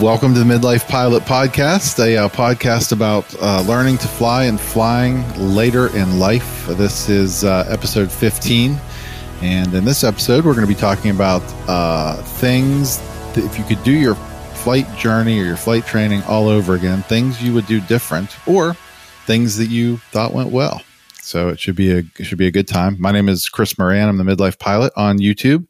Welcome to the Midlife Pilot Podcast, a uh, podcast about uh, learning to fly and flying later in life. This is uh, episode 15. And in this episode, we're going to be talking about uh, things that if you could do your flight journey or your flight training all over again, things you would do different or things that you thought went well. So it should be a it should be a good time. My name is Chris Moran. I'm the Midlife Pilot on YouTube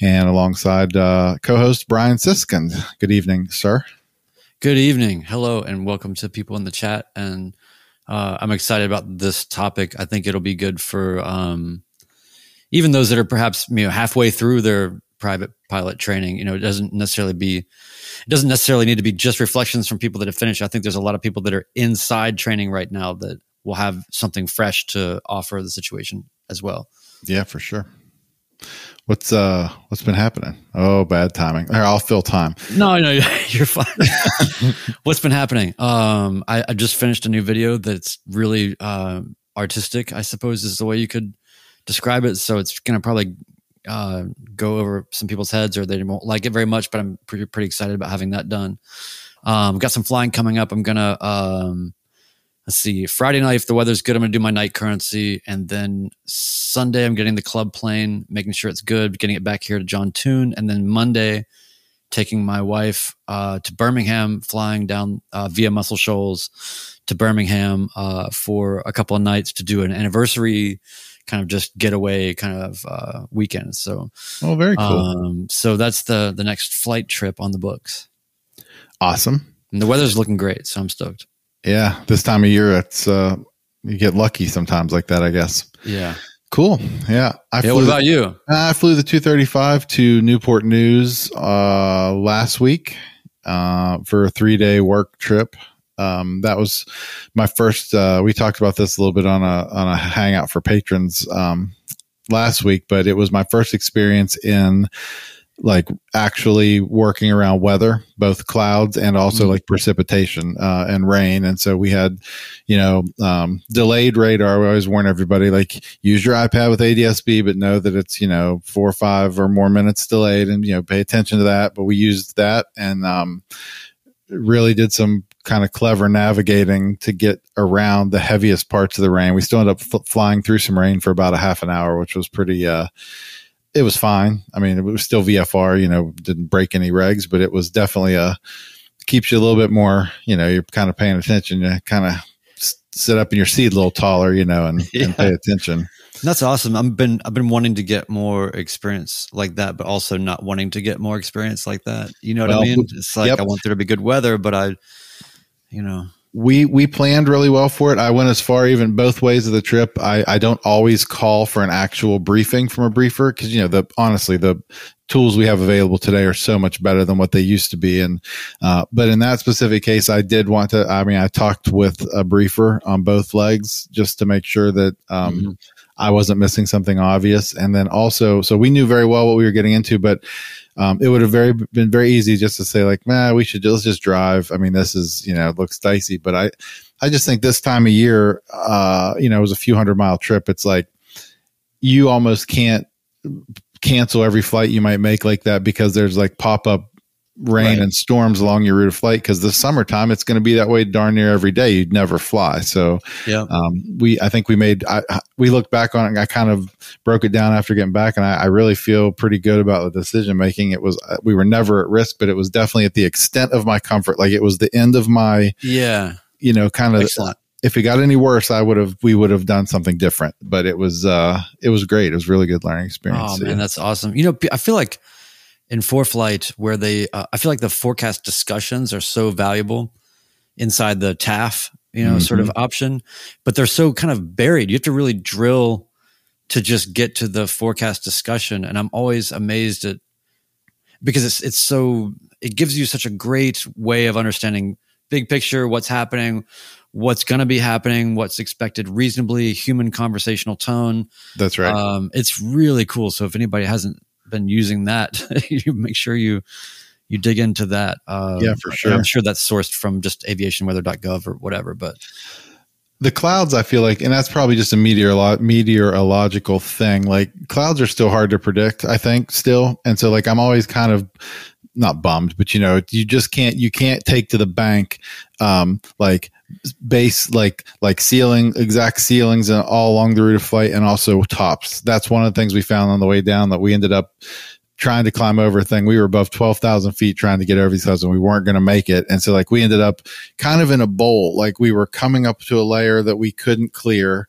and alongside uh, co-host Brian Siskind. Good evening, sir. Good evening. Hello, and welcome to people in the chat. And uh, I'm excited about this topic. I think it'll be good for um, even those that are perhaps you know halfway through their private pilot training. You know, it doesn't necessarily be it doesn't necessarily need to be just reflections from people that have finished. I think there's a lot of people that are inside training right now that will have something fresh to offer the situation as well. Yeah, for sure. What's uh what's been happening? Oh, bad timing. Here, I'll fill time. No, no, you're fine. what's been happening? Um, I, I, just finished a new video that's really uh, artistic. I suppose is the way you could describe it. So it's gonna probably uh, go over some people's heads, or they won't like it very much. But I'm pretty pretty excited about having that done. Um, got some flying coming up. I'm gonna um, let's see, Friday night, if the weather's good, I'm going to do my night currency. And then Sunday, I'm getting the club plane, making sure it's good, getting it back here to John Toon. And then Monday, taking my wife uh, to Birmingham, flying down uh, via Muscle Shoals to Birmingham uh, for a couple of nights to do an anniversary kind of just getaway kind of uh, weekend. So, oh, very cool. Um, so that's the the next flight trip on the books. Awesome. And the weather's looking great, so I'm stoked. Yeah, this time of year, it's uh, you get lucky sometimes like that, I guess. Yeah. Cool. Yeah. I yeah, what about you? I flew the 235 to Newport News uh, last week uh, for a three day work trip. Um, that was my first. Uh, we talked about this a little bit on a on a hangout for patrons um, last week, but it was my first experience in like actually working around weather, both clouds and also mm-hmm. like precipitation uh, and rain. And so we had, you know, um, delayed radar. We always warn everybody like use your iPad with ADSB, but know that it's you know four or five or more minutes delayed, and you know pay attention to that. But we used that and um, really did some kind of clever navigating to get around the heaviest parts of the rain. We still ended up f- flying through some rain for about a half an hour, which was pretty. Uh, it was fine. I mean, it was still VFR, you know, didn't break any regs, but it was definitely a keeps you a little bit more, you know, you're kind of paying attention. You kind of sit up in your seat a little taller, you know, and, yeah. and pay attention. That's awesome. I've been I've been wanting to get more experience like that, but also not wanting to get more experience like that. You know what well, I mean? It's like yep. I want there to be good weather, but I, you know, we we planned really well for it. I went as far even both ways of the trip. I, I don't always call for an actual briefing from a briefer because you know the honestly the tools we have available today are so much better than what they used to be. And uh, but in that specific case, I did want to. I mean, I talked with a briefer on both legs just to make sure that. Um, mm-hmm. I wasn't missing something obvious. And then also, so we knew very well what we were getting into, but um, it would have very been very easy just to say like, man, we should let's just drive. I mean, this is you know looks dicey, but I I just think this time of year, uh, you know, it was a few hundred mile trip. It's like you almost can't cancel every flight you might make like that because there's like pop up rain right. and storms along your route of flight because the summertime it's going to be that way darn near every day you'd never fly so yeah um, we i think we made I, we looked back on it i kind of broke it down after getting back and i, I really feel pretty good about the decision making it was uh, we were never at risk but it was definitely at the extent of my comfort like it was the end of my yeah you know kind of if it got any worse, I would have we would have done something different. But it was uh it was great. It was really good learning experience. Oh man, that's awesome. You know, I feel like in ForeFlight where they uh, i feel like the forecast discussions are so valuable inside the taf you know mm-hmm. sort of mm-hmm. option but they're so kind of buried you have to really drill to just get to the forecast discussion and i'm always amazed at because it's it's so it gives you such a great way of understanding big picture what's happening what's going to be happening what's expected reasonably human conversational tone that's right um, it's really cool so if anybody hasn't been using that, you make sure you you dig into that. Uh, yeah, for sure. I'm sure that's sourced from just aviationweather.gov or whatever, but the clouds, I feel like, and that's probably just a meteorolo- meteorological thing. Like clouds are still hard to predict, I think, still. And so, like, I'm always kind of not bummed, but you know, you just can't you can't take to the bank um, like base like like ceiling exact ceilings and all along the route of flight and also tops. That's one of the things we found on the way down that we ended up trying to climb over a thing. We were above 12,000 feet trying to get over these and we weren't going to make it. And so like we ended up kind of in a bowl, like we were coming up to a layer that we couldn't clear.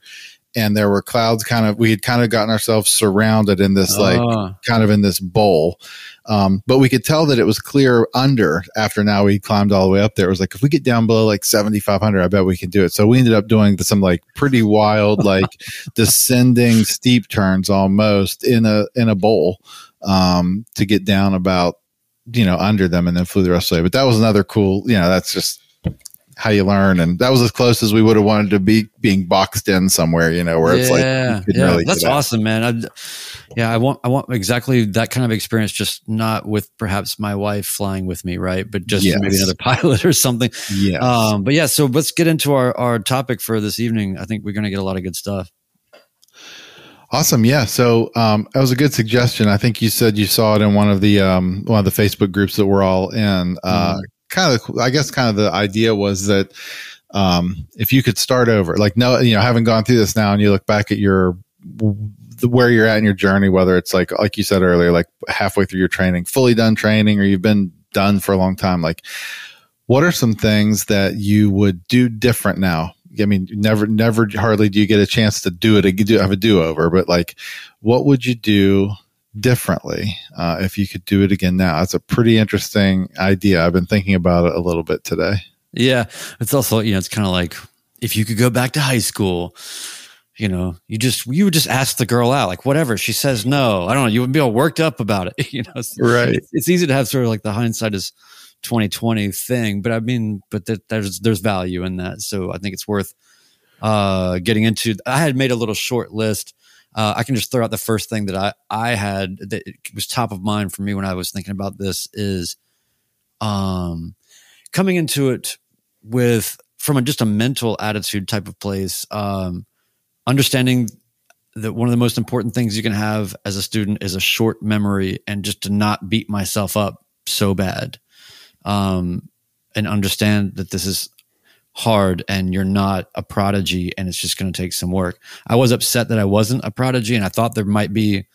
And there were clouds kind of, we had kind of gotten ourselves surrounded in this, like Ah. kind of in this bowl. Um, but we could tell that it was clear under after now we climbed all the way up there. It was like, if we get down below like 7,500, I bet we can do it. So we ended up doing some like pretty wild, like descending steep turns almost in a, in a bowl, um, to get down about, you know, under them and then flew the rest of the way. But that was another cool, you know, that's just how you learn. And that was as close as we would have wanted to be being boxed in somewhere, you know, where it's like, yeah, yeah, really that's awesome, man. I, yeah, I want I want exactly that kind of experience, just not with perhaps my wife flying with me, right? But just Yes. maybe another pilot or something. yeah Um, but yeah, so let's get into our our topic for this evening. I think we're going to get a lot of good stuff. Awesome. Yeah. So um, that was a good suggestion. I think you said you saw it in one of the um, one of the Facebook groups that we're all in. Uh, Kind of, I guess, kind of the idea was that um, if you could start over, like no, you know, having gone through this now, and you look back at your where you're at in your journey, whether it's like like you said earlier, like halfway through your training, fully done training, or you've been done for a long time, like what are some things that you would do different now? I mean, never, never, hardly do you get a chance to do it, do have a do over, but like, what would you do differently uh, if you could do it again now? That's a pretty interesting idea. I've been thinking about it a little bit today. Yeah, it's also you know it's kind of like if you could go back to high school, you know, you just you would just ask the girl out, like whatever she says no. I don't know, you wouldn't be all worked up about it, you know. It's- Right. It's, it's easy to have sort of like the hindsight is twenty twenty thing, but I mean, but that, there's there's value in that, so I think it's worth uh getting into. I had made a little short list. Uh, I can just throw out the first thing that I I had that was top of mind for me when I was thinking about this is um coming into it with from a, just a mental attitude type of place um understanding that one of the most important things you can have as a student is a short memory and just to not beat myself up so bad. Um and understand that this is hard and you're not a prodigy and it's just going to take some work. I was upset that i wasn't a prodigy and i thought there might be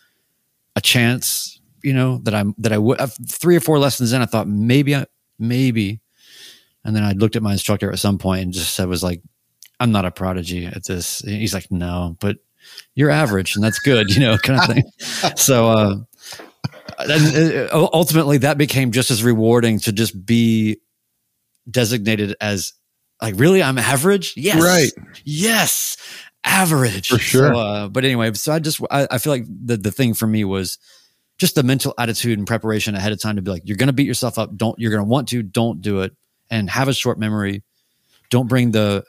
a chance you know that i'm that i would uh, three or four lessons in i thought maybe i maybe and then i looked at my instructor at some point and just said was like i'm not a prodigy at this. He's like no but you're average and that's good you know kind of thing. So uh uh, ultimately that became just as rewarding to just be designated as like really? I'm average? Yes. Right. yes average. For sure. so, uh, but anyway so i just I, I feel like the, the thing for me was just the mental attitude and preparation ahead of time to be like you're gonna beat yourself up. Don't you're gonna want to. Don't do it. And have a short memory. Don't bring the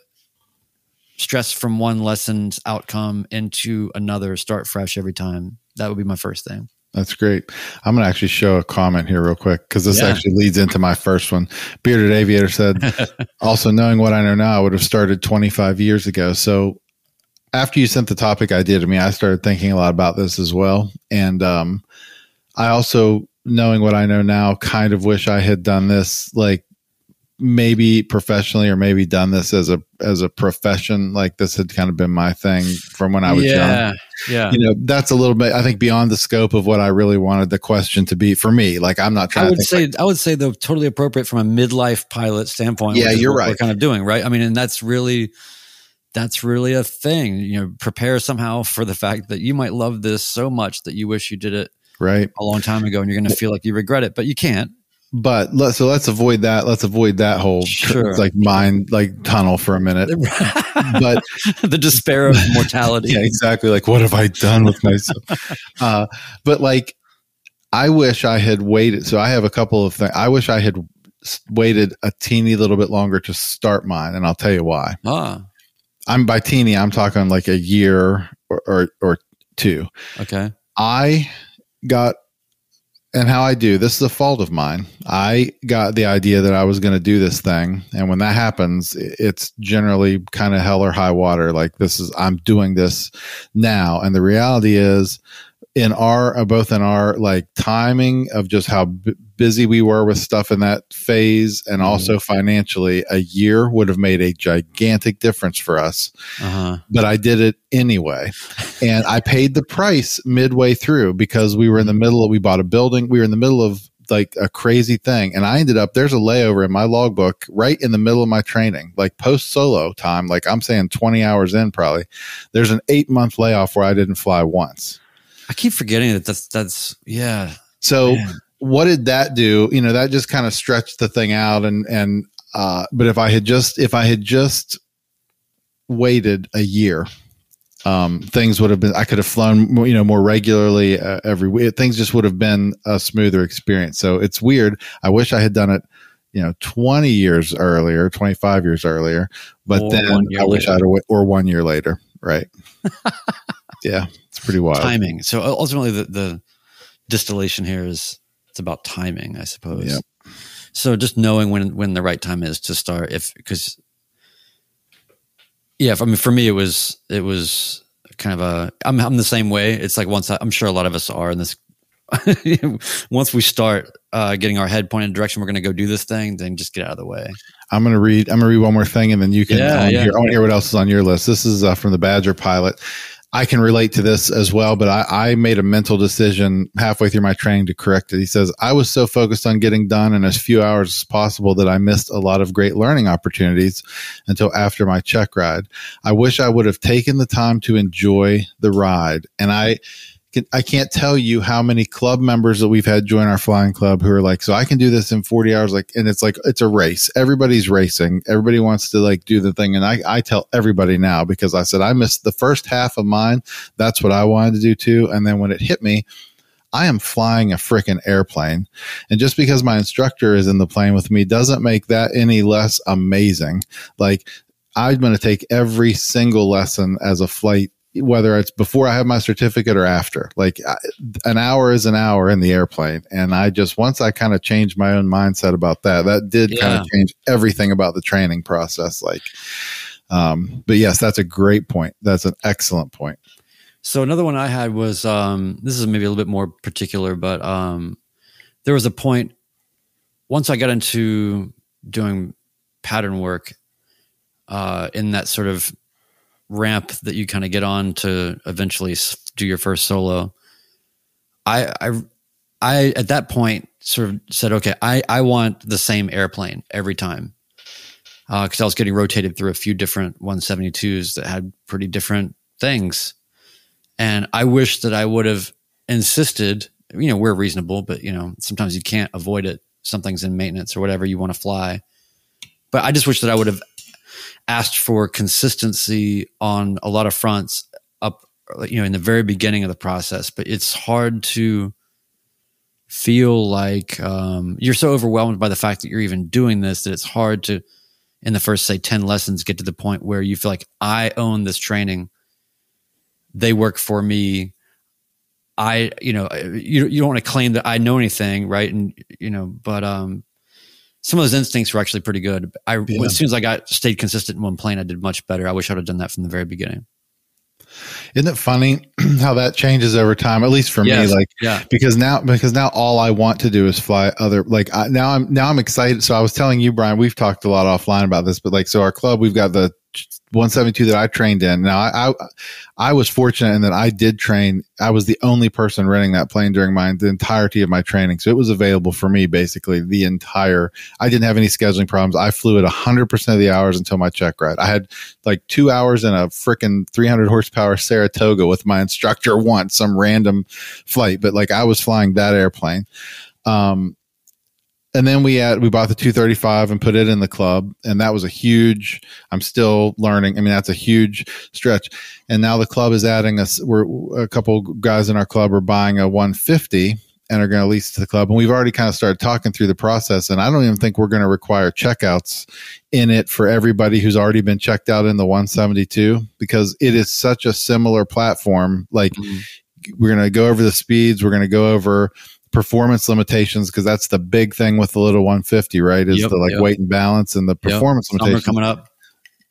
stress from one lesson's outcome into another start fresh every time that would be my first thing That's great. I'm going to actually show a comment here real quick because this Yeah. actually leads into my first one. Bearded Aviator said, also knowing what I know now, I would have started 25 years ago. So after you sent the topic idea to me, I started thinking a lot about this as well. And um, I also, knowing what I know now, kind of wish I had done this like maybe professionally or maybe done this as a as a profession like this had kind of been my thing from when I was young yeah yeah you know that's a little bit i think beyond the scope of what i really wanted the question to be for me like i'm not trying I would say I would say though totally appropriate from a midlife pilot standpoint. Yeah, you're what right. We're kind of doing right. I mean, and that's really that's really a thing. You know, prepare somehow for the fact that you might love this so much that you wish you did it right a long time ago, and you're going to feel like you regret it, but you can't. But let, so let's avoid that let's avoid that whole Sure. like mind like tunnel for a minute but the despair of mortality. yeah exactly like what have i done with myself uh but like i wish i had waited so i have a couple of things i wish i had waited a teeny little bit longer to start mine and i'll tell you why Ah, i'm by teeny i'm talking like a year or or, or two okay. I got, and how I do this is a fault of mine. I got the idea that I was going to do this thing. And when that happens, it's generally kind of hell or high water. Like this is, I'm doing this now. And the reality is, in our uh, both in our like timing of just how b- busy we were with stuff in that phase and Mhm. also financially a year would have made a gigantic difference for us Uh-huh. but I did it anyway. And I paid the price midway through because we were in the middle of, we bought a building. We were in the middle of like a crazy thing. And I ended up, there's a layover in my logbook right in the middle of my training, like post solo time. Like I'm saying 20 hours in probably. There's an eight month layoff where I didn't fly once. I keep forgetting that that's that's yeah. So Man. what did that do? You know, that just kind of stretched the thing out and, and, uh, but if I had just, if I had just waited a year, um, things would have been, I could have flown, more, you know, more regularly uh, every week. Things just would have been a smoother experience. So it's weird. I wish I had done it, you know, 20 years earlier, 25 years earlier, but Or then I wish later. I'd, have, or one year later. Right. yeah. It's pretty wild. timing. So ultimately, the, the distillation here is it's about timing, I suppose. Yep. So just knowing when when the right time is to start, if because yeah, I mean for me it was it was kind of a I'm I'm the same way. It's like once I, I'm sure a lot of us are in this. once we start uh, getting our head pointed in direction, we're going to go do this thing. Then just get out of the way. I'm gonna read. I'm gonna read one more thing, and then you can. Yeah, want to yeah. hear, I wanna hear what else is on your list. This is uh, from the Badger pilot. I can relate to this as well, but I, I made a mental decision halfway through my training to correct it. He says I was so focused on getting done in as few hours as possible that I missed a lot of great learning opportunities until after my check ride. I wish I would have taken the time to enjoy the ride, and I can, I can't tell you how many club members that we've had join our flying club who are like, so I can do this in 40 hours. Like, and it's like, it's a race. Everybody's racing. Everybody wants to like do the thing. And I, I tell everybody now because I said, I missed the first half of mine. That's what I wanted to do too. And then when it hit me, I am flying a freaking airplane. And just because my instructor is in the plane with me doesn't make that any less amazing. Like, I'm going to take every single lesson as a flight whether it's before I have my certificate or after. Like an hour is an hour in the airplane. And I just, once I kind of changed my own mindset about that, that did kind of change everything about the training process. Like, um, but yes, that's a great point. That's an excellent point. So another one I had was um, this is maybe a little bit more particular, but um, there was a point once I got into doing pattern work uh, in that sort of ramp that you kind of get on to eventually do your first solo. I I I at that point sort of said, okay, I I want the same airplane every time Uh because I was getting rotated through a few different 172s that had pretty different things. And I wish that I would have insisted, you know, we're reasonable, but you know, sometimes you can't avoid it. Something's in maintenance or whatever you want to fly. But I just wish that I would have asked for consistency on a lot of fronts up, you know, in the very beginning of the process. But it's hard to feel like um, you're so overwhelmed by the fact that you're even doing this that it's hard to, in the first, say, 10 lessons, get to the point where you feel like I own this training they work for me. I, you know, you, you don't want to claim that I know anything, right? And, you know, but, um, some of those instincts were actually pretty good. I, Yeah. as soon as I got stayed consistent in one plane, I did much better. I wish I would have done that from the very beginning. Isn't it funny how that changes over time? At least for Yes. me, like Yeah. because now because now all I want to do is fly other like I, now I'm now I'm excited. So I was telling you, Brian, we've talked a lot offline about this, but like so our club, we've got the 172 that I trained in. Now I, I I was fortunate in that I did train. I was the only person renting that plane during my the entirety of my training, so it was available for me basically the entire. I didn't have any scheduling problems. I flew it 100 percent of the hours until my check ride. I had like two hours in a freaking 300 horsepower Saratoga with my instructor once, some random flight, but like I was flying that airplane. Um, and then we had we bought the 235 and put it in the club, and that was a huge. I'm still learning. I mean, that's a huge stretch. And now the club is adding us. We're a couple guys in our club are buying a 150 and are going to lease to the club. And we've already kind of started talking through the process. And I don't even think we're going to require checkouts in it for everybody who's already been checked out in the 172 because it is such a similar platform. Like mm-hmm. we're going to go over the speeds. We're going to go over performance limitations because that's the big thing with the little 150, right? Is Yep, the like yep. weight and balance and the performance Summer limitations. coming up.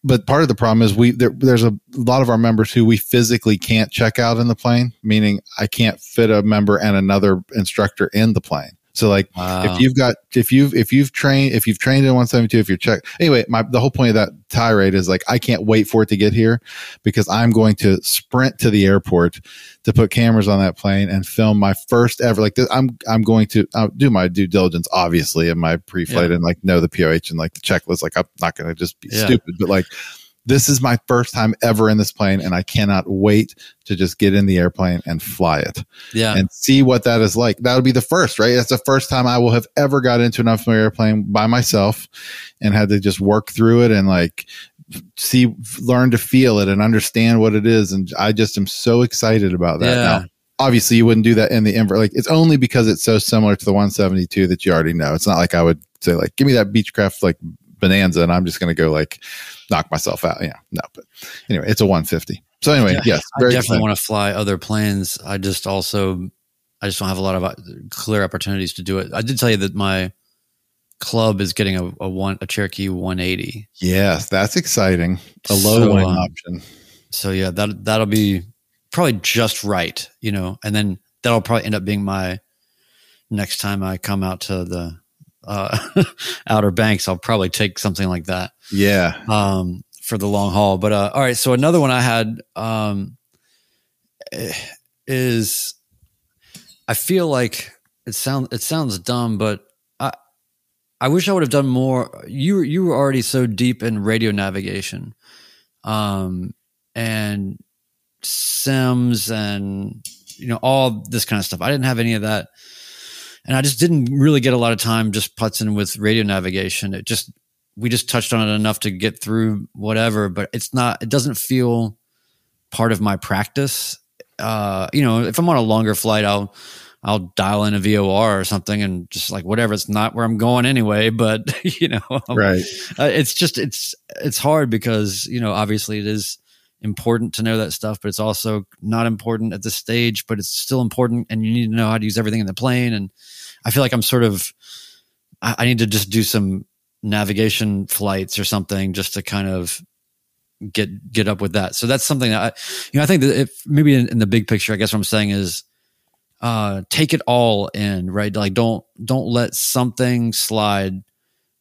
but part of the problem is we there, there's a lot of our members who we physically can't check out in the plane, meaning I can't fit a member and another instructor in the plane. So like wow. if you've got if you've if you've trained if you've trained in 172 if you're check anyway my the whole point of that tirade is like I can't wait for it to get here because I'm going to sprint to the airport to put cameras on that plane and film my first ever like I'm I'm going to I'll do my due diligence obviously in my pre-flight yeah. and like know the POH and like the checklist like I'm not going to just be yeah. stupid but like this is my first time ever in this plane and I cannot wait to just get in the airplane and fly it. Yeah. And see what that is like. That would be the first, right? That's the first time I will have ever got into an unfamiliar airplane by myself and had to just work through it and like see, learn to feel it and understand what it is. And I just am so excited about that. Yeah. Now, obviously you wouldn't do that in the invert. Like it's only because it's so similar to the 172 that you already know. It's not like I would say like, give me that Beechcraft like bonanza and I'm just going to go like knock myself out. Yeah, no, but anyway, it's a 150. So anyway, yeah, yes, I definitely exciting. want to fly other planes. I just also, I just don't have a lot of uh, clear opportunities to do it. I did tell you that my club is getting a, a one, a Cherokee 180. Yes, that's exciting. A low so, um, option. So yeah, that, that'll be probably just right, you know, and then that'll probably end up being my next time I come out to the uh, Outer Banks, I'll probably take something like that. Yeah. Um, for the long haul. But uh, all right, so another one I had um, is I feel like it sounds it sounds dumb, but I I wish I would have done more. You you were already so deep in radio navigation, um, and sims and you know all this kind of stuff. I didn't have any of that and I just didn't really get a lot of time just putzing with radio navigation. It just we just touched on it enough to get through whatever, but it's not. It doesn't feel part of my practice. Uh, you know, if I'm on a longer flight, I'll I'll dial in a VOR or something and just like whatever. It's not where I'm going anyway, but you know, right? Uh, it's just it's it's hard because you know obviously it is important to know that stuff, but it's also not important at this stage, but it's still important and you need to know how to use everything in the plane and I feel like I'm sort of, I, I need to just do some navigation flights or something just to kind of get get up with that. So that's something that I, you know, I think that if maybe in, in, the big picture, I guess what I'm saying is, uh, take it all in, right? Like don't don't let something slide,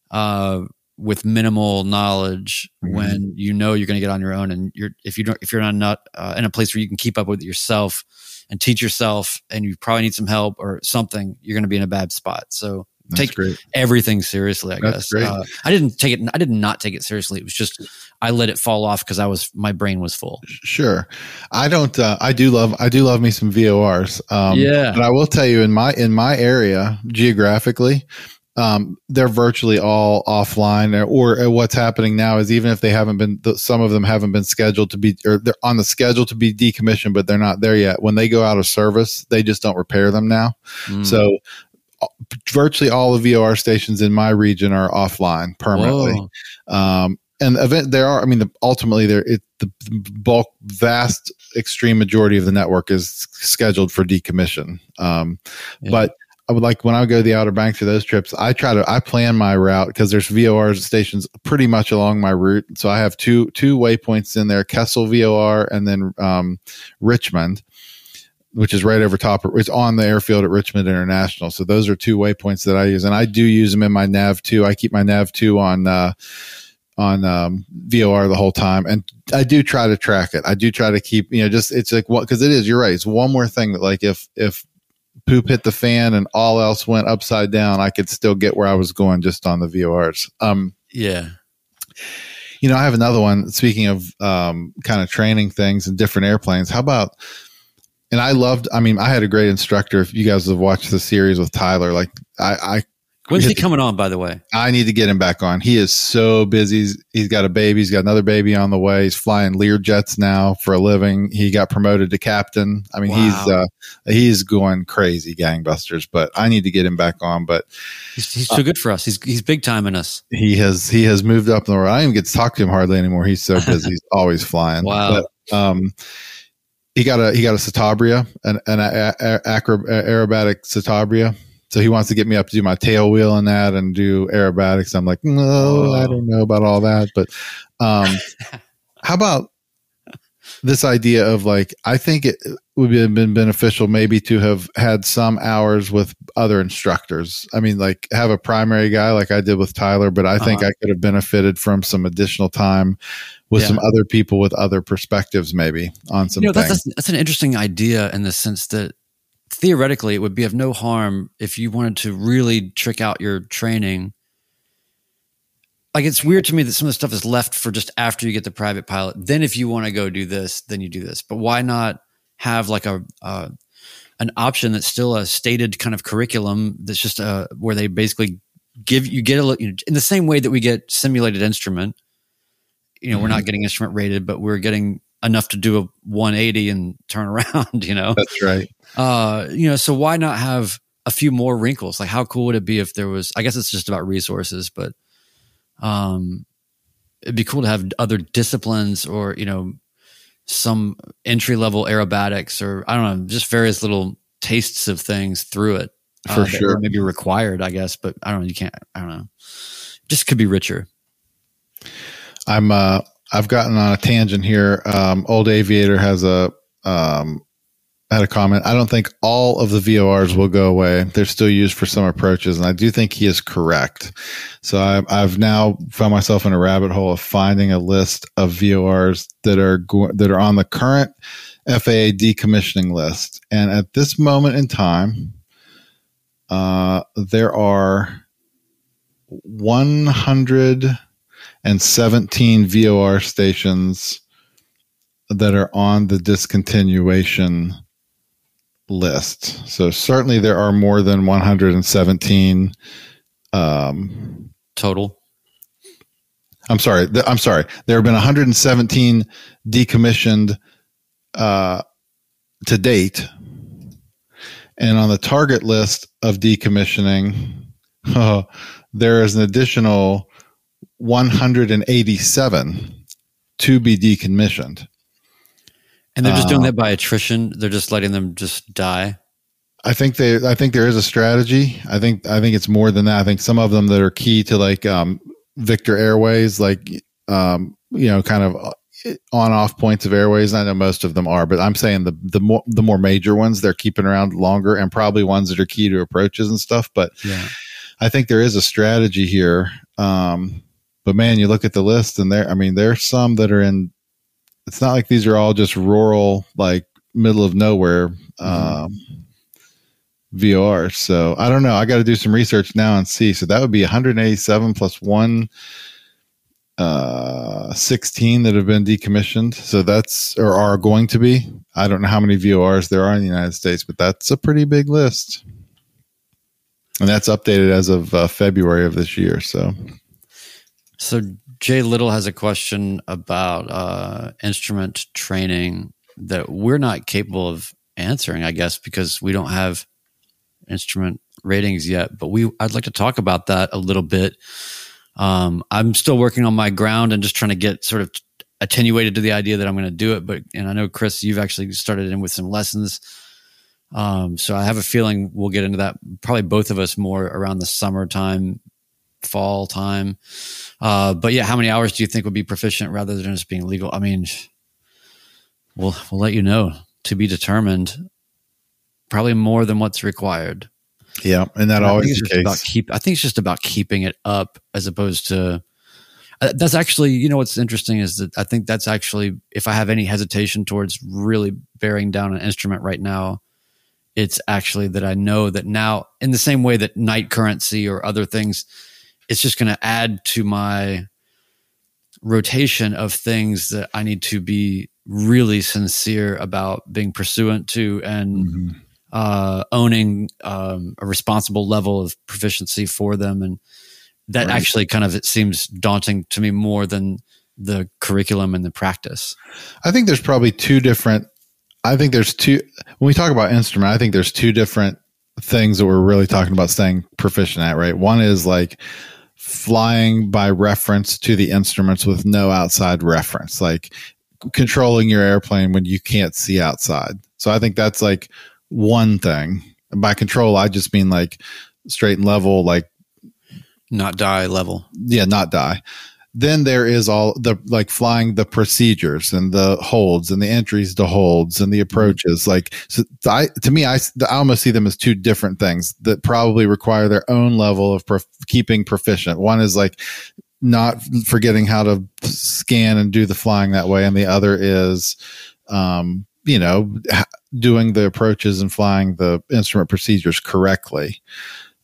uh, with minimal knowledge mm-hmm. when you know you're going to get on your own, and you're if you don't if you're not uh, in a place where you can keep up with it yourself, and teach yourself and you probably need some help or something, you're going to be in a bad spot. So That's take great. everything seriously, I That's guess. Uh, I didn't take it. I did not take it seriously. It was just, I let it fall off because I was, my brain was full. Sure. I don't, uh, I do love, I do love me some VORs. Um, yeah. But I will tell you in my, in my area geographically, um, they're virtually all offline. Or, or, what's happening now is even if they haven't been some of them haven't been scheduled to be or they're on the schedule to be decommissioned but they're not there yet. When they go out of service they just don't repair them now. Mm. so uh, virtually all the VOR stations in my region are offline permanently. Um, and event there are i mean the, ultimately there it the bulk vast extreme majority of the network is scheduled for decommission. Um, yeah. but I would like when I go to the Outer Banks for those trips, I try to I plan my route because there's VOR stations pretty much along my route. So I have two two waypoints in there: Kessel VOR and then um, Richmond, which is right over top. It's on the airfield at Richmond International. So those are two waypoints that I use, and I do use them in my Nav too. I keep my Nav two on. Uh, on um, VOR the whole time, and I do try to track it. I do try to keep, you know, just it's like what because it is. You're right. It's one more thing that like if if poop hit the fan and all else went upside down, I could still get where I was going just on the VORs. Um, yeah. You know, I have another one. Speaking of um, kind of training things and different airplanes, how about? And I loved. I mean, I had a great instructor. If you guys have watched the series with Tyler, like I, I When's he coming on, by the way? I need to get him back on. He is so busy. He's, he's got a baby. He's got another baby on the way. He's flying Lear jets now for a living. He got promoted to captain. I mean, wow. he's uh, he's going crazy, gangbusters. But I need to get him back on. But he's, he's too uh, good for us. He's he's big time in us. He has he has moved up in the world. I don't even get to talk to him hardly anymore. He's so busy. he's always flying. Wow. But, um, he got a he got a Citabria, an an a, a, aerobatic Citabria So he wants to get me up to do my tail wheel and that and do aerobatics. I'm like, no, I don't know about all that. But um, how about this idea of like, I think it would have been beneficial maybe to have had some hours with other instructors. I mean, like have a primary guy like I did with Tyler, but I think uh-huh. I could have benefited from some additional time with yeah. some other people with other perspectives, maybe on some. You know, that's, that's an interesting idea in the sense that theoretically it would be of no harm if you wanted to really trick out your training like it's weird to me that some of the stuff is left for just after you get the private pilot then if you want to go do this then you do this but why not have like a uh, an option that's still a stated kind of curriculum that's just uh, where they basically give you get a you know, in the same way that we get simulated instrument you know mm-hmm. we're not mm-hmm. getting instrument rated but we're getting enough to do a 180 and turn around you know that's right uh you know so why not have a few more wrinkles? Like how cool would it be if there was i guess it's just about resources but um it'd be cool to have other disciplines or you know some entry level aerobatics or i don't know just various little tastes of things through it uh, for uh, sure. maybe required i guess but i don't know you can't i don't know. Just could be richer. I'm uh I've gotten on a tangent here. Um, Old Aviator has a um, had a comment. I don't think all of the VORs will go away. They're still used for some approaches, and I do think he is correct. So I, I've now found myself in a rabbit hole of finding a list of VORs that are go- that are on the current FAA decommissioning list, and at this moment in time, uh, there are one hundred and 17 VOR stations that are on the discontinuation list. So certainly there are more than 117 um, total. I'm sorry. Th- I'm sorry. There have been 117 decommissioned uh, to date, and on the target list of decommissioning, uh, there is an additional 187 to be decommissioned. And they're just doing uh, that by attrition. They're just letting them just die. I think they. I think there is a strategy. I think. I think it's more than that. I think some of them that are key to like um, Victor Airways, like um, you know, kind of uh, on off points of airways. I know most of them are, but I'm saying the the more the more major ones they're keeping around longer, and probably ones that are key to approaches and stuff. But yeah. I think there is a strategy here. Um, but man, you look at the list and there, I mean, there's some that are in, it's not like these are all just rural, like middle of nowhere, mm-hmm. um, VR. So I don't know. I got to do some research now and see. So that would be 187 plus one, uh, 16 that have been decommissioned. So that's, or are going to be. I don't know how many VORs there are in the United States, but that's a pretty big list. And that's updated as of uh, February of this year. So so Jay Little has a question about uh, instrument training that we're not capable of answering, I guess, because we don't have instrument ratings yet. But we, I'd like to talk about that a little bit. Um, I'm still working on my ground and just trying to get sort of attenuated to the idea that I'm going to do it. But and I know Chris, you've actually started in with some lessons. Um, so I have a feeling we'll get into that probably both of us more around the summertime fall time. Uh, but yeah, how many hours do you think would be proficient rather than just being legal? I mean, we'll we'll let you know to be determined. Probably more than what's required. Yeah, and that always the case. About keep, I think it's just about keeping it up as opposed to. Uh, that's actually, you know, what's interesting is that I think that's actually, if I have any hesitation towards really bearing down an instrument right now, it's actually that I know that now, in the same way that night currency or other things it's just going to add to my rotation of things that I need to be really sincere about being pursuant to and mm-hmm. uh, owning um, a responsible level of proficiency for them. And that right. actually kind of it seems daunting to me more than the curriculum and the practice. I think there's probably two different. I think there's two. When we talk about instrument, I think there's two different things that we're really talking about staying proficient at. Right. One is like flying by reference to the instruments with no outside reference, like controlling your airplane when you can't see outside. So I think that's like one thing. By control, I just mean like straight and level, like not die level. Yeah, not die. Then there is all the like flying the procedures and the holds and the entries to holds and the approaches. Like, so I, to me, I, I almost see them as two different things that probably require their own level of prof- keeping proficient. One is like not forgetting how to scan and do the flying that way, and the other is, um, you know, doing the approaches and flying the instrument procedures correctly.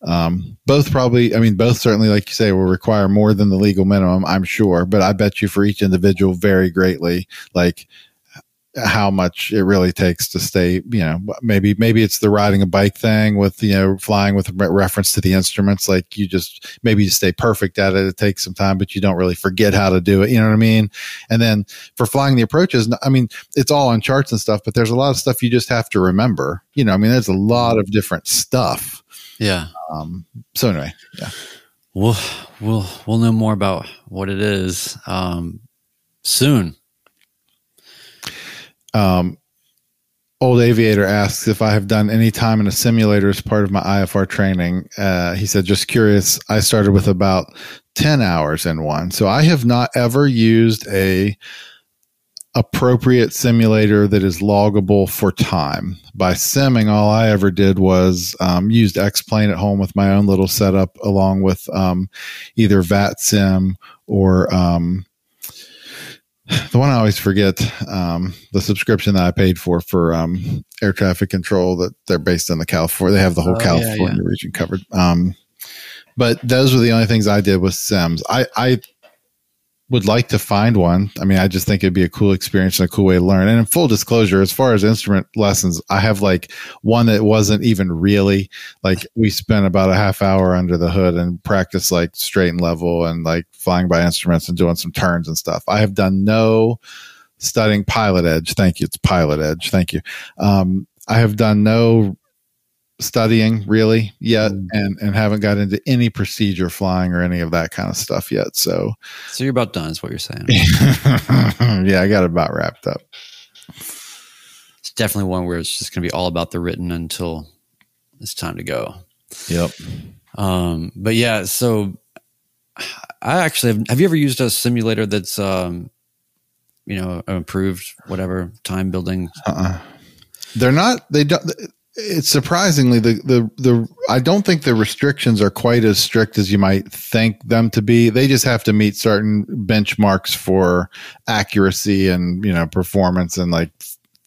Um, both probably, I mean, both certainly, like you say, will require more than the legal minimum, I'm sure, but I bet you for each individual very greatly. Like, how much it really takes to stay, you know, maybe, maybe it's the riding a bike thing with, you know, flying with reference to the instruments. Like you just, maybe you stay perfect at it. It takes some time, but you don't really forget how to do it. You know what I mean? And then for flying the approaches, I mean, it's all on charts and stuff, but there's a lot of stuff you just have to remember. You know, I mean, there's a lot of different stuff. Yeah. Um, so anyway, yeah. We'll, we'll, we'll know more about what it is, um, soon. Um, old aviator asks if I have done any time in a simulator as part of my IFR training. Uh, he said, just curious. I started with about 10 hours in one. So I have not ever used a appropriate simulator that is loggable for time. By simming, all I ever did was um, used X-Plane at home with my own little setup along with um, either VATSIM or um, the one I always forget, um, the subscription that I paid for for um, air traffic control that they're based in the California. They have the whole oh, California yeah, yeah. region covered. Um, but those were the only things I did with Sims. I, I would like to find one. I mean, I just think it'd be a cool experience and a cool way to learn. And in full disclosure, as far as instrument lessons, I have like one that wasn't even really like we spent about a half hour under the hood and practiced like straight and level and like flying by instruments and doing some turns and stuff. I have done no studying PilotEdge. Thank you. It's PilotEdge. Thank you. Um, I have done no studying really yet mm. and and haven't got into any procedure flying or any of that kind of stuff yet so. So you're about done is what you're saying. Yeah i got about wrapped up. It's definitely one where it's just going to be all about the written until it's time to go. Yep. Um but yeah so i actually have, have you ever used a simulator that's um you know improved whatever time building? Uh-uh. they're not they don't it's surprisingly the the the I don't think the restrictions are quite as strict as you might think them to be. They just have to meet certain benchmarks for accuracy and you know performance and like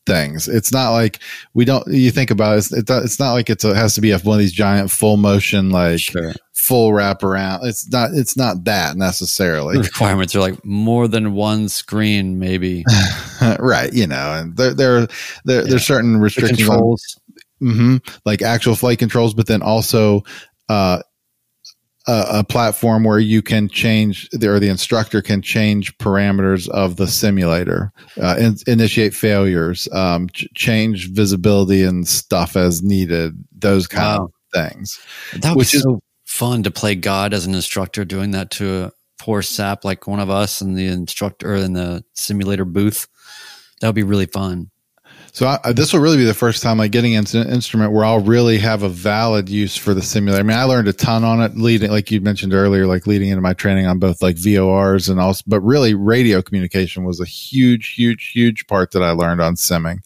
things. It's not like we don't. You think about it. It's, it's not like it's a, it has to be a, one of these giant full motion like sure. full wrap around. It's not. It's not that necessarily. The requirements are like more than one screen, maybe. right. You know, and there there there yeah. there's certain restrictions. The controls. Mm-hmm. Like actual flight controls, but then also uh, a, a, platform where you can change, or the instructor can change parameters of the simulator, uh, in, initiate failures, um, ch- change visibility and stuff as needed. Those kind wow. of things. That which is so fun to play God as an instructor, doing that to a poor sap like one of us in the instructor in the simulator booth. That would be really fun. So I, this will really be the first time like getting into an instrument where I'll really have a valid use for the simulator. I mean, I learned a ton on it leading, like you mentioned earlier, like leading into my training on both like VORs and also, but really radio communication was a huge, huge, huge part that I learned on simming.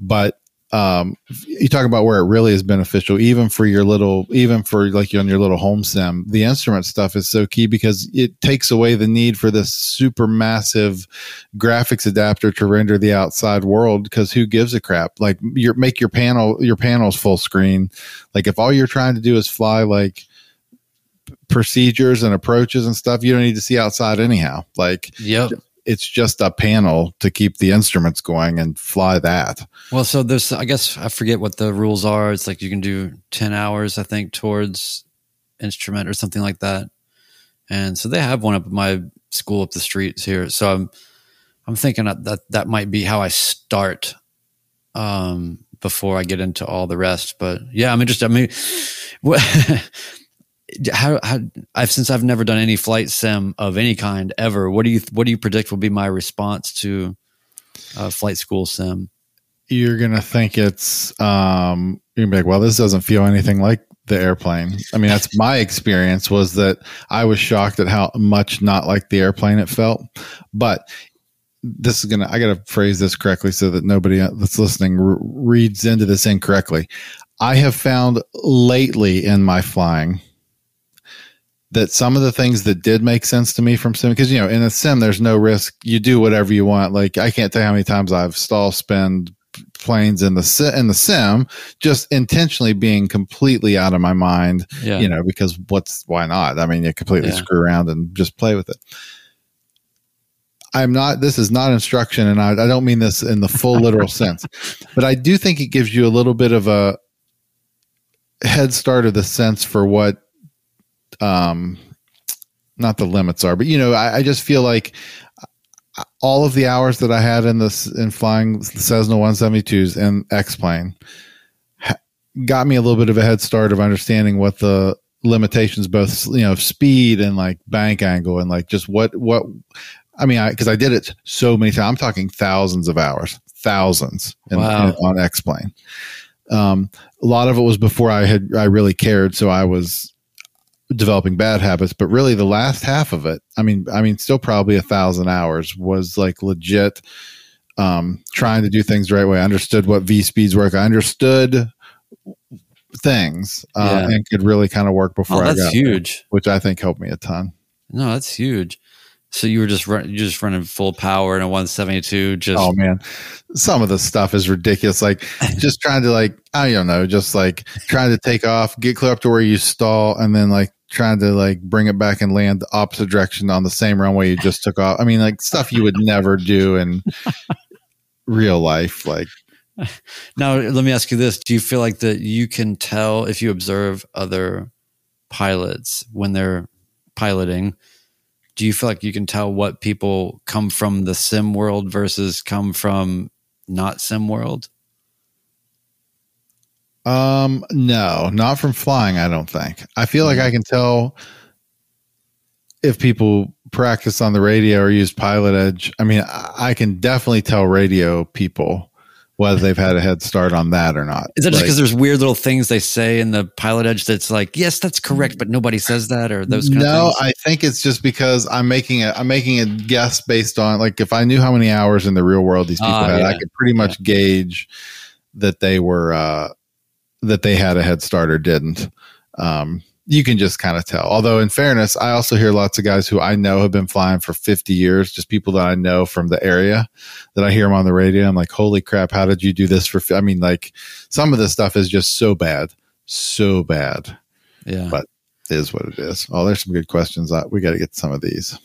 But um, you talk about where it really is beneficial, even for your little, even for like on your little home sim, the instrument stuff is so key because it takes away the need for this super massive graphics adapter to render the outside world. Because who gives a crap? Like you make your panel, your panels full screen. Like if all you're trying to do is fly like procedures and approaches and stuff, you don't need to see outside anyhow. Like, yep it's just a panel to keep the instruments going and fly that. Well, so there's, I guess I forget what the rules are. It's like you can do 10 hours, I think, towards instrument or something like that. And so they have one up at my school up the streets here. So I'm, I'm thinking that that, might be how I start, um, before I get into all the rest. But yeah, I'm interested. I mean, how, how I've since I've never done any flight sim of any kind ever. What do you what do you predict will be my response to a flight school sim? you're gonna think it's um you're gonna be like, well, this doesn't feel anything like the airplane. I mean, that's my experience was that I was shocked at how much not like the airplane it felt. But this is gonna I gotta phrase this correctly so that nobody that's listening re- reads into this incorrectly. I have found lately in my flying that some of the things that did make sense to me from sim because you know in a sim there's no risk you do whatever you want like i can't tell you how many times i've stall spend planes in the in the sim just intentionally being completely out of my mind yeah. you know because what's why not i mean you completely yeah. screw around and just play with it i'm not this is not instruction and I, I don't mean this in the full literal sense but i do think it gives you a little bit of a head start of the sense for what um not the limits are but you know I, I just feel like all of the hours that I had in this in flying Cessna 172s and X-Plane got me a little bit of a head start of understanding what the limitations both you know speed and like bank angle and like just what what I mean I because I did it so many times I'm talking thousands of hours thousands in, wow. in, on X-Plane um, a lot of it was before I had I really cared so I was developing bad habits, but really the last half of it, I mean, I mean, still probably a thousand hours was like legit, um, trying to do things the right way. I understood what V speeds work. I understood things, uh, yeah. and could really kind of work before oh, I got huge, there, which I think helped me a ton. No, that's huge. So you were just run, you just running full power in a 172. Just oh man, some of the stuff is ridiculous. Like just trying to like I don't know, just like trying to take off, get clear up to where you stall, and then like trying to like bring it back and land the opposite direction on the same runway you just took off. I mean, like stuff you would never do in real life. Like, now let me ask you this: Do you feel like that you can tell if you observe other pilots when they're piloting? Do you feel like you can tell what people come from the sim world versus come from not sim world? Um, no, not from flying. I don't think. I feel like I can tell if people practice on the radio or use PilotEdge. I mean, I can definitely tell radio people whether they've had a head start on that or not. Is that just because there's weird little things they say in the PilotEdge that's like, yes, that's correct, but nobody says that or those? Kind no, of things? no, I think it's just because I'm making a I'm making a guess based on like if I knew how many hours in the real world these people uh, had, yeah. I could pretty much yeah. gauge that they were. uh that they had a head start or didn't. Um, you can just kind of tell. Although, in fairness, I also hear lots of guys who I know have been flying for 50 years, just people that I know from the area that I hear them on the radio. I'm like, holy crap, how did you do this for? I mean, like, some of this stuff is just so bad, so bad. Yeah. But is what it is. Oh, there's some good questions. We got to get some of these.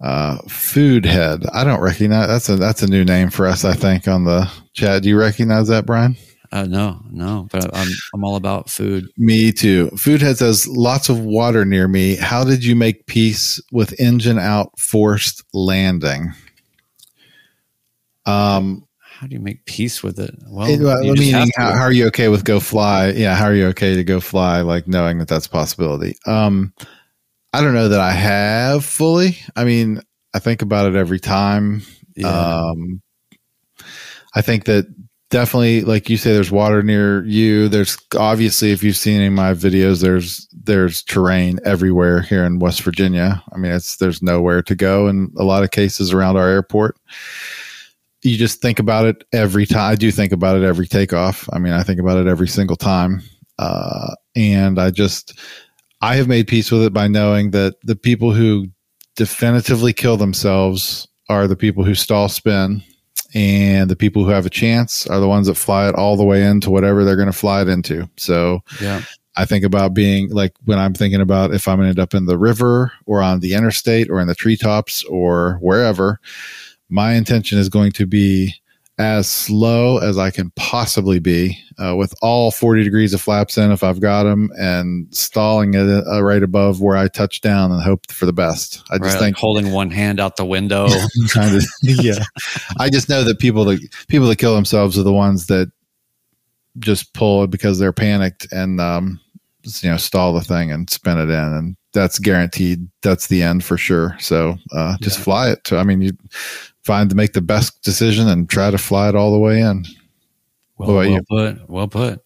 Uh, Foodhead. I don't recognize that's a that's a new name for us. I think on the chat. Do you recognize that, Brian? Uh, no, no, but I'm I'm all about food. Me too. Foodhead says lots of water near me. How did you make peace with engine out forced landing? Um, how do you make peace with it? Well, it, uh, meaning how, how, are you okay with go fly? Yeah, how are you okay to go fly? Like knowing that that's a possibility. Um, I don't know that I have fully. I mean, I think about it every time. Yeah. Um, I think that definitely like you say there's water near you. There's obviously if you've seen any of my videos there's there's terrain everywhere here in west virginia. I mean it's there's nowhere to go in a lot of cases around our airport. You just think about it every time i do think about it every takeoff. I mean i think about it every single time. Uh, and i just i have made peace with it by knowing that the people who definitively kill themselves are the people who stall spin and the people who have a chance are the ones that fly it all the way into whatever they're going to fly it into. So, yeah. I think about being like when I'm thinking about if I'm going to end up in the river or on the interstate or in the treetops or wherever, my intention is going to be as slow as I can possibly be uh, with all 40 degrees of flaps in if I've got them and stalling it uh, right above where I touch down and hope for the best. I just right, think like holding one hand out the window. trying to, yeah. I just know that people that people that kill themselves are the ones that just pull because they're panicked and um, you know stall the thing and spin it in and that's guaranteed that's the end for sure so uh, just yeah. fly it to, i mean you find to make the best decision and try to fly it all the way in. Well, well put. Well put.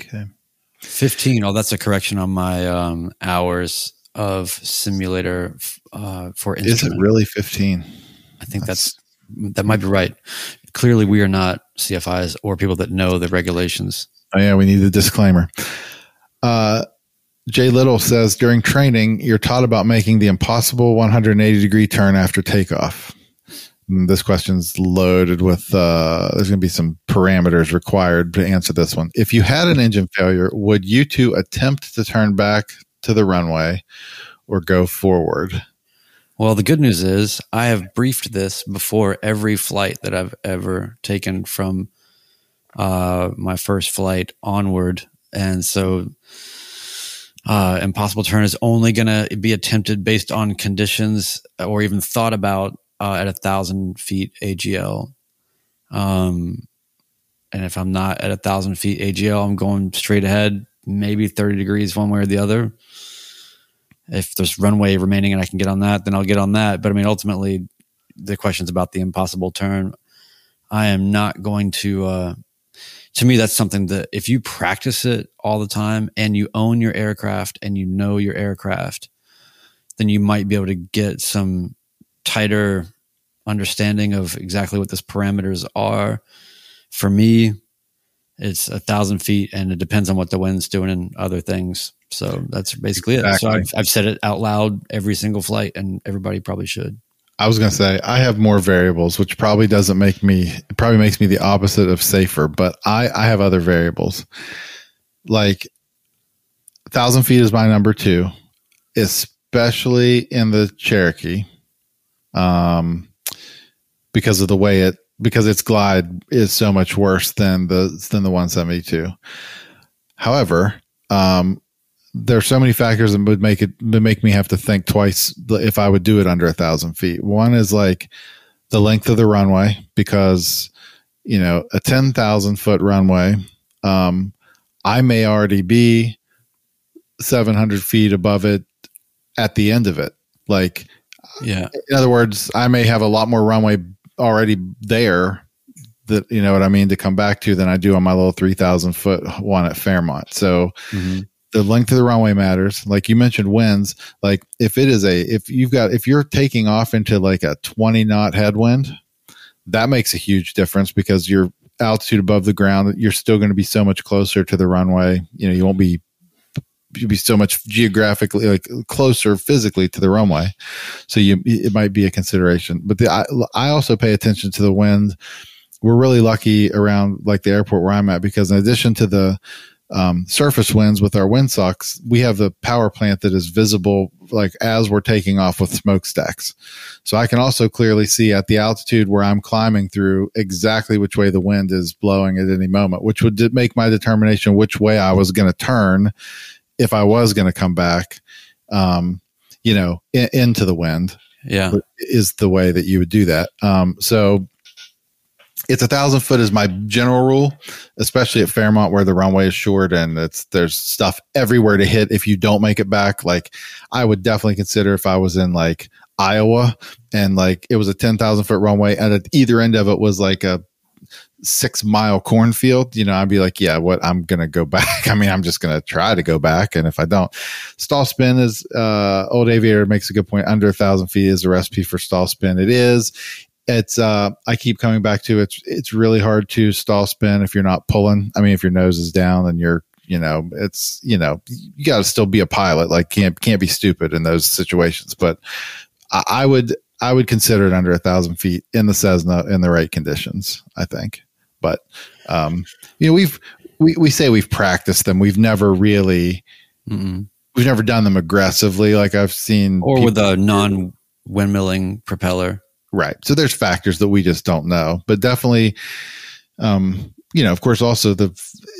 Okay. 15. Oh, that's a correction on my um, hours of simulator uh, for instrument. Is it really 15? I think that's, that's that might be right. Clearly, we are not CFIs or people that know the regulations. Oh yeah, we need the disclaimer. Uh, Jay Little says during training, you're taught about making the impossible 180 degree turn after takeoff. And this question's loaded with uh, there's going to be some parameters required to answer this one. If you had an engine failure, would you two attempt to turn back to the runway or go forward? Well, the good news is I have briefed this before every flight that I've ever taken from uh, my first flight onward. And so uh, impossible turn is only going to be attempted based on conditions or even thought about uh, at a thousand feet AGL. Um, and if I'm not at a thousand feet AGL, I'm going straight ahead, maybe 30 degrees one way or the other. If there's runway remaining and I can get on that, then I'll get on that. But I mean, ultimately, the question's about the impossible turn. I am not going to, uh, to me, that's something that if you practice it all the time and you own your aircraft and you know your aircraft, then you might be able to get some tighter understanding of exactly what those parameters are. For me, it's a thousand feet and it depends on what the wind's doing and other things. So that's basically exactly. it. So I've, I've said it out loud every single flight and everybody probably should. I was going to say I have more variables, which probably doesn't make me, it probably makes me the opposite of safer, but I, I have other variables. Like a thousand feet is my number two, especially in the Cherokee um, because of the way it because its glide is so much worse than the than the 172. However, um, there are so many factors that would make it would make me have to think twice if I would do it under a thousand feet. One is like the length of the runway because you know a ten thousand foot runway. Um, I may already be seven hundred feet above it at the end of it. Like yeah. In other words, I may have a lot more runway already there that you know what I mean to come back to than I do on my little three thousand foot one at Fairmont. So mm-hmm. the length of the runway matters. Like you mentioned, winds. Like if it is a if you've got if you're taking off into like a twenty knot headwind, that makes a huge difference because your altitude above the ground, you're still going to be so much closer to the runway. You know, you won't be you'd be so much geographically like closer physically to the runway. So you it might be a consideration. But the I, I also pay attention to the wind. We're really lucky around like the airport where i'm at because in addition to the um, surface winds with our windsocks, we have the power plant that is visible like as we're taking off with smokestacks. So I can also clearly see at the altitude where I'm climbing through exactly which way the wind is blowing at any moment, which would make my determination which way I was going to turn if I was going to come back, um, you know, in, into the wind. Yeah, is the way that you would do that. Um, so it's a thousand foot is my general rule, especially at Fairmont where the runway is short and it's there's stuff everywhere to hit if you don't make it back. Like I would definitely consider if I was in like Iowa and like it was a ten thousand foot runway and at either end of it was like a six mile cornfield, you know, I'd be like, yeah, what I'm going to go back. I mean, I'm just going to try to go back. And if I don't, stall spin is, uh, old aviator makes a good point. Under a thousand feet is a recipe for stall spin. It is. It's, uh, I keep coming back to it's, it's really hard to stall spin if you're not pulling. I mean, if your nose is down and you're, you know, it's, you know, you got to still be a pilot. Like can't, can't be stupid in those situations. But I, I would, I would consider it under a thousand feet in the Cessna in the right conditions. I think. But um, you know, we've we we say we've practiced them. We've never really mm we've never done them aggressively, like I've seen, or with a non windmilling propeller. Right. So there's factors that we just don't know, but definitely, um, you know, of course, also the,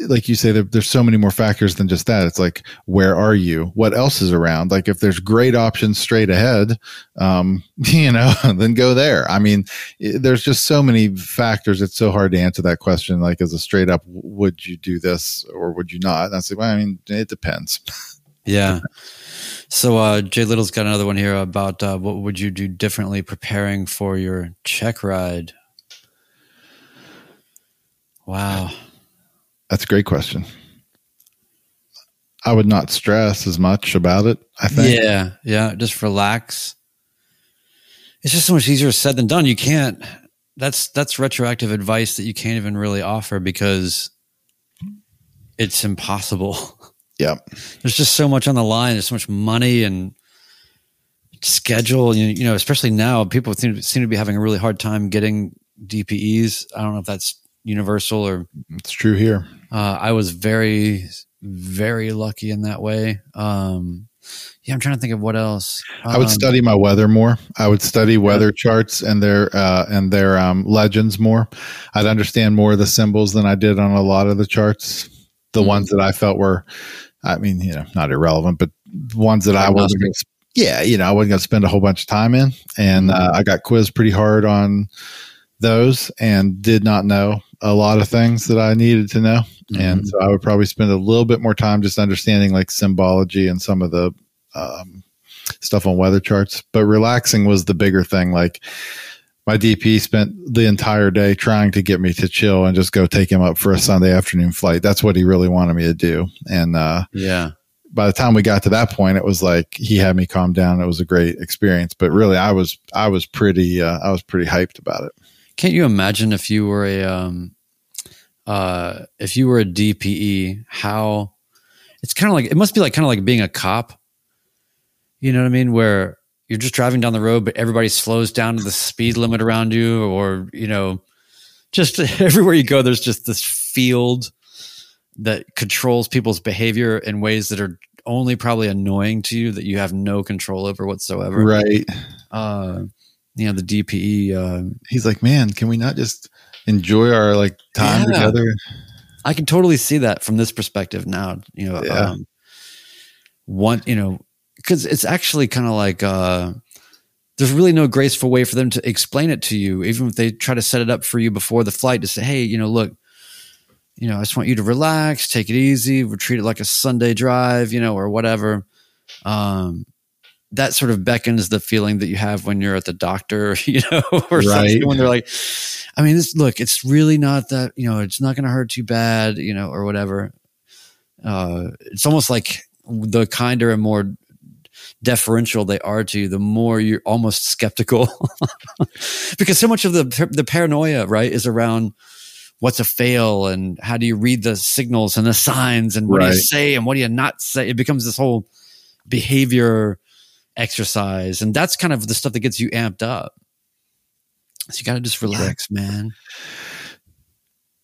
like you say, there's so many more factors than just that. It's like, where are you? What else is around? Like, if there's great options straight ahead, um, you know, then go there. I mean, there's just so many factors. It's so hard to answer that question. Like, as a straight up, would you do this or would you not? And I say, well, I mean, it depends. Yeah. So uh, Jay Little's got another one here about uh, what would you do differently preparing for your check ride. Wow, that's a great question. I would not stress as much about it. I think. Yeah, yeah, just relax. It's just so much easier said than done. You can't. That's that's retroactive advice that you can't even really offer because it's impossible. Yeah. There's just so much on the line. There's so much money and schedule. You, you know, especially now, people seem, seem to be having a really hard time getting DPEs. I don't know if that's universal or it's true here. Uh, I was very, very lucky in that way. Um, yeah, I'm trying to think of what else. Um, I would um, study my weather more. I would study weather charts and their uh, and their um, legends more. I'd understand more of the symbols than I did on a lot of the charts. The mm-hmm. ones that I felt were I mean, you know, not irrelevant, but ones that I wasn't to, yeah, you know, I wasn't going to spend a whole bunch of time in. And mm-hmm. uh, I got quizzed pretty hard on those and did not know a lot of things that I needed to know. Mm-hmm. And so I would probably spend a little bit more time just understanding like symbology and some of the um, stuff on weather charts. But relaxing was the bigger thing. Like, my DP spent the entire day trying to get me to chill and just go take him up for a Sunday afternoon flight. That's what he really wanted me to do. And uh, yeah, by the time we got to that point, it was like he had me calm down. It was a great experience. But really, I was I was pretty uh, I was pretty hyped about it. Can't you imagine if you were a um, uh, if you were a DPE, how it's kind of like it must be like kind of like being a cop. You know what I mean? Where you're just driving down the road, but everybody slows down to the speed limit around you, or you know, just everywhere you go, there's just this field that controls people's behavior in ways that are only probably annoying to you that you have no control over whatsoever. Right. Uh, you know, the DPE. Uh, He's like, man, can we not just enjoy our like time yeah. together? I can totally see that from this perspective now. You know, yeah. um, one, you know, because it's actually kind of like uh, there's really no graceful way for them to explain it to you, even if they try to set it up for you before the flight to say, hey, you know, look, you know, I just want you to relax, take it easy, we treat it like a Sunday drive, you know, or whatever. Um, that sort of beckons the feeling that you have when you're at the doctor, you know, or right. something when they're like, I mean, this, look, it's really not that, you know, it's not going to hurt too bad, you know, or whatever. Uh, it's almost like the kinder and more deferential they are to you, the more you're almost skeptical. because so much of the the paranoia, right, is around what's a fail and how do you read the signals and the signs and what right. do you say and what do you not say. It becomes this whole behavior exercise, and that's kind of the stuff that gets you amped up. So you got to just relax, man.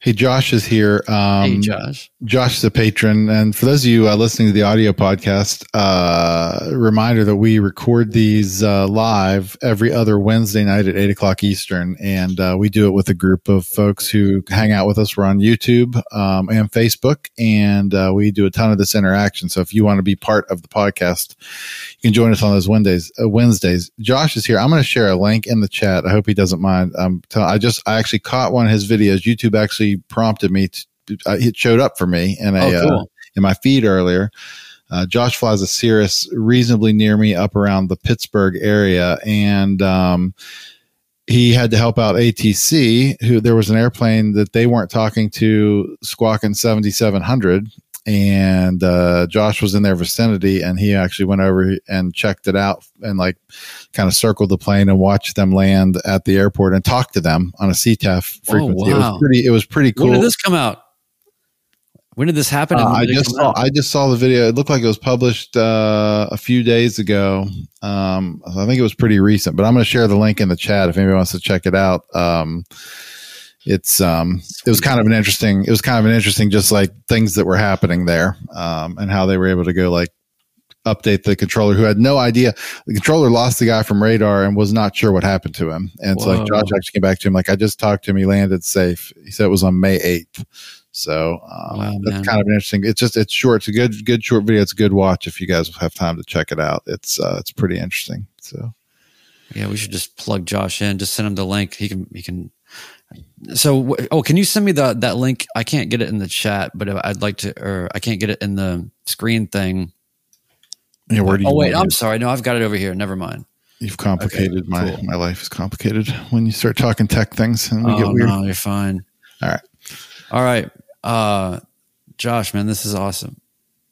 Hey, Josh is here. Um, hey, Josh. Josh is a patron. And for those of you uh, listening to the audio podcast, uh, reminder that we record these uh, live every other Wednesday night at 8 o'clock Eastern. And uh, we do it with a group of folks who hang out with us. We're on YouTube um, and Facebook, and uh, we do a ton of this interaction. So if you want to be part of the podcast, you can join us on those Wednesdays. Uh, Wednesdays. Josh is here. I'm going to share a link in the chat. I hope he doesn't mind. Um, I just, I actually caught one of his videos. YouTube actually prompted me to, uh, it showed up for me in a, oh, cool. uh, in my feed earlier. Uh, Josh flies a Cirrus reasonably near me up around the Pittsburgh area. And, um, he had to help out ATC, who there was an airplane that they weren't talking to squawking 7700 and uh, Josh was in their vicinity, and he actually went over and checked it out and like kind of circled the plane and watched them land at the airport and talked to them on a CTAF oh, frequency. Oh, wow. It was pretty. It was pretty cool. When did this come out? When did this happen? Uh, I just saw. Out? I just saw the video. It looked like it was published uh, a few days ago. Um, I think it was pretty recent, but I'm going to share the link in the chat if anybody wants to check it out. Um, it's um it was kind of an interesting it was kind of an interesting just like things that were happening there um and how they were able to go like update the controller who had no idea. The controller lost the guy from radar and was not sure what happened to him. And so like josh actually came back to him like i just talked to him. He landed safe. He said it was on may 8th so um, wow, that's man. kind of an interesting it's just it's short. It's a good good short video. It's a good watch if you guys have time to check it out. It's uh it's pretty interesting so. Yeah we should just plug josh in. Just send him the link. He can he can so, oh, can you send me the that link? I can't get it in the chat, but I'd like to, or I can't get it in the screen thing. Yeah, where do you Oh wait, I'm it? sorry. No, I've got it over here. Never mind. You've complicated my cool. my life is complicated when you start talking tech things and we oh get weird. no, you're fine. All right. All right. Uh Josh, man, this is awesome.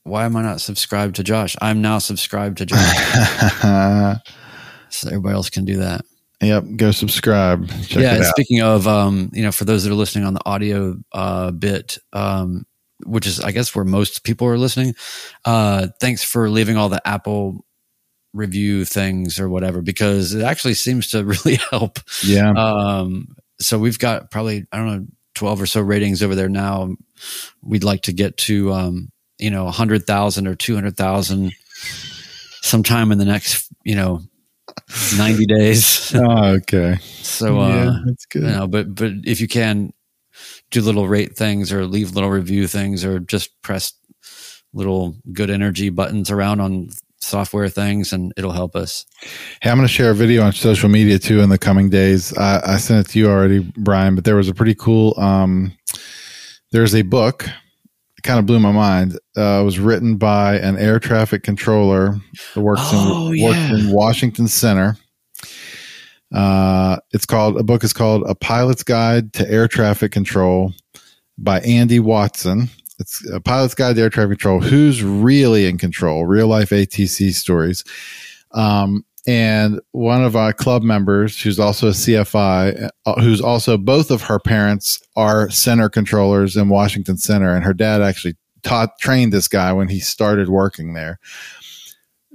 Why am I not subscribed to Josh? I'm now subscribed to Josh. so everybody else can do that. Yep, go subscribe. Check yeah, it out. speaking of um, you know, for those that are listening on the audio uh bit, um, which is I guess where most people are listening, uh, thanks for leaving all the Apple review things or whatever, because it actually seems to really help. Yeah. Um, so we've got probably, I don't know, 12 or so ratings over there now. We'd like to get to, um, you know, 100,000 or 200,000 sometime in the next, you know, 90 days. oh, okay. So, uh, yeah, that's good. you know, but, but if you can do little rate things or leave little review things or just press little good energy buttons around on software things and it'll help us. Hey, I'm going to share a video on social media too in the coming days. I, I sent it to you already, Brian, but there was a pretty cool. Um, there's a book. Kind of blew my mind. Uh, it was written by an air traffic controller that works Oh, in yeah. works in Washington Center. Uh, it's called a book is called A Pilot's Guide to Air Traffic Control by Andy Watson. It's a pilot's guide to air traffic control. Who's really in control? Real life ATC stories. Um, and one of our club members, who's also a CFI, uh, who's also both of her parents are center controllers in Washington Center, and her dad actually taught trained this guy when he started working there.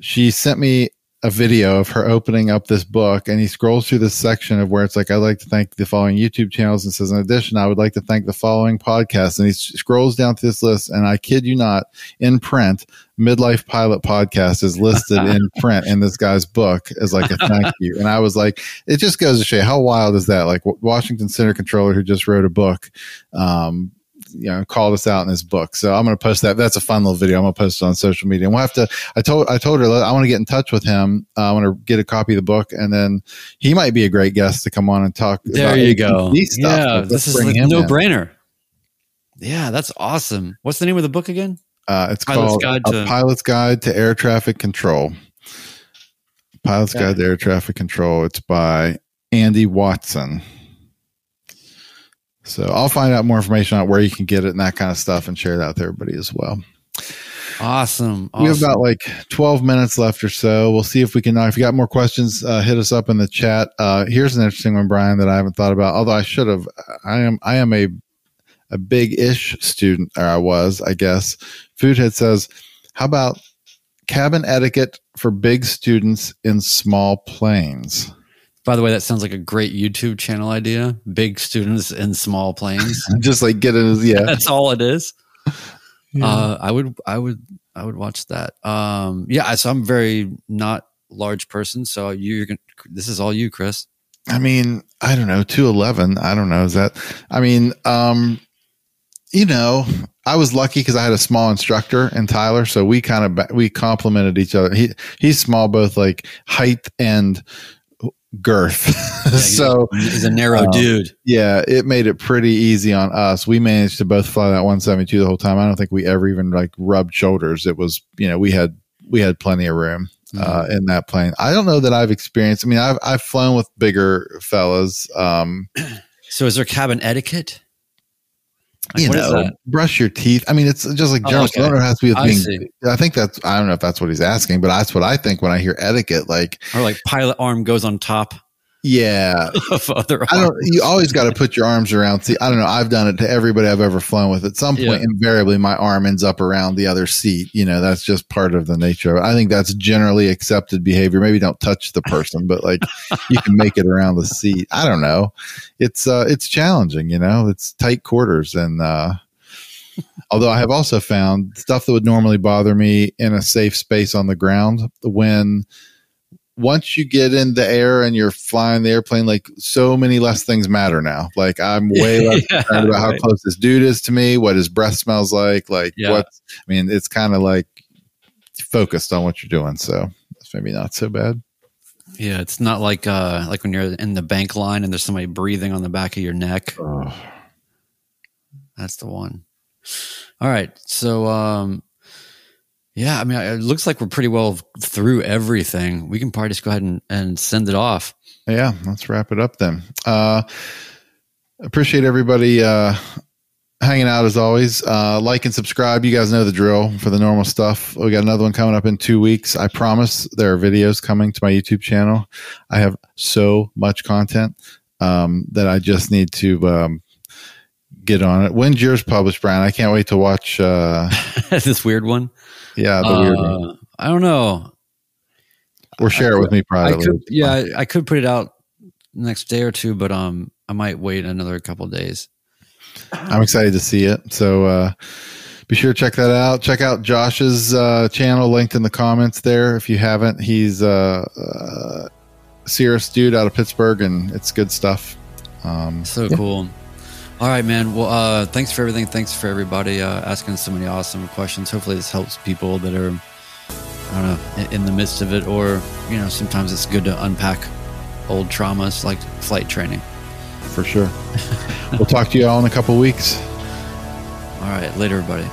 She sent me a video of her opening up this book and he scrolls through this section of where it's like, I'd like to thank the following YouTube channels and says, in addition, I would like to thank the following podcasts. And he scrolls down to this list. And I kid you not, in print, Midlife Pilot Podcast is listed in print in this guy's book as like a thank you. And I was like, it just goes to show you how wild is that? Like Washington Center controller who just wrote a book, um, you know, called us out in his book. So I'm going to post that. That's a fun little video. I'm going to post it on social media. And we'll have to, I told, I told her I want to get in touch with him. Uh, I want to get a copy of the book and then he might be a great guest to come on and talk. There about you go. Stuff. Yeah, this is him no in. brainer. Yeah, that's awesome. What's the name of the book again? Uh, it's Pilot's called Guide A to- Pilot's Guide to Air Traffic Control. Pilot's Okay. Guide to Air Traffic Control. It's by Andy Watson. So I'll find out more information on where you can get it and that kind of stuff and share that with everybody as well. Awesome. We have awesome. about like 12 minutes left or so. We'll see if we can. Uh, if you got more questions, uh, hit us up in the chat. Uh, here's an interesting one, Brian, that I haven't thought about. Although I should have. I am. I am a a big ish student, or I was, I guess. Foodhead says, "How about cabin etiquette for big students in small planes?" By the way, that sounds like a great YouTube channel idea. Big students in small planes. Just like get it. Yeah. That's all it is. Yeah. Uh, I would, I would, I would watch that. Um, yeah, so I'm very not large person, so you're gonna. This is all you, Chris. I mean, I don't know, 211. I don't know. Is that, I mean, um, you know, I was lucky because I had a small instructor in Tyler. So we kind of, we complemented each other. He, he's small, both like height and girth. Yeah, he's- so he's a narrow um, dude. yeah, it made it pretty easy on us. We managed to both fly that 172 the whole time. I don't think we ever even like rubbed shoulders. It was, you know, we had, we had plenty of room uh, Mm-hmm. in that plane. I don't know that I've experienced. I mean, I've I've flown with bigger fellas. Um, So, is there cabin etiquette? Like, you know, brush your teeth. I mean, it's just like Oh, general. okay. Know. It has to be with I being. see. I think that's. I don't know if that's what he's asking, but that's what I think when I hear etiquette. Like, Or like pilot arm goes on top yeah, of other I don't. You always got to put your arms around. See, I don't know. I've done it to everybody I've ever flown with. At some point, Yeah. invariably, my arm ends up around the other seat. You know, that's just part of the nature of it. I think that's generally accepted behavior. Maybe don't touch the person, but like you can make it around the seat. I don't know. It's uh, it's challenging. You know, it's tight quarters, and uh, although I have also found stuff that would normally bother me in a safe space on the ground when once you get in the air and you're flying the airplane, like so many less things matter now. Like I'm way less Yeah, concerned about how close this dude is to me, what his breath smells like, like Yeah. what I mean, it's kind of like focused on what you're doing. So it's maybe not so bad. Yeah, it's not like uh like when you're in the bank line and there's somebody breathing on the back of your neck. That's the one. All right. So um Yeah, I mean, it looks like we're pretty well through everything. We can probably just go ahead and, and send it off. Yeah, let's wrap it up then. Uh, appreciate everybody uh, hanging out as always. Uh, like and subscribe. You guys know the drill for the normal stuff. We got another one coming up in two weeks. I promise there are videos coming to my YouTube channel. I have so much content um, that I just need to um, get on it. When's yours published, Brian? I can't wait to watch uh, this weird one. Yeah, the weird one. Uh, I don't know. Or share it with me privately. I could, yeah, I, I could put it out next day or two, but um, I might wait another couple days. I'm excited to see it. So uh, be sure to check that out. Check out Josh's uh, channel linked in the comments there if you haven't. He's uh, uh Cirrus dude out of Pittsburgh, and it's good stuff. Um, so yeah. cool. All right, man. Well, uh, thanks for everything. Thanks for everybody uh, asking so many awesome questions. Hopefully, this helps people that are, I don't know, in the midst of it, or you know, sometimes it's good to unpack old traumas like flight training. For sure. we'll talk to you all in a couple weeks. All right, later, everybody.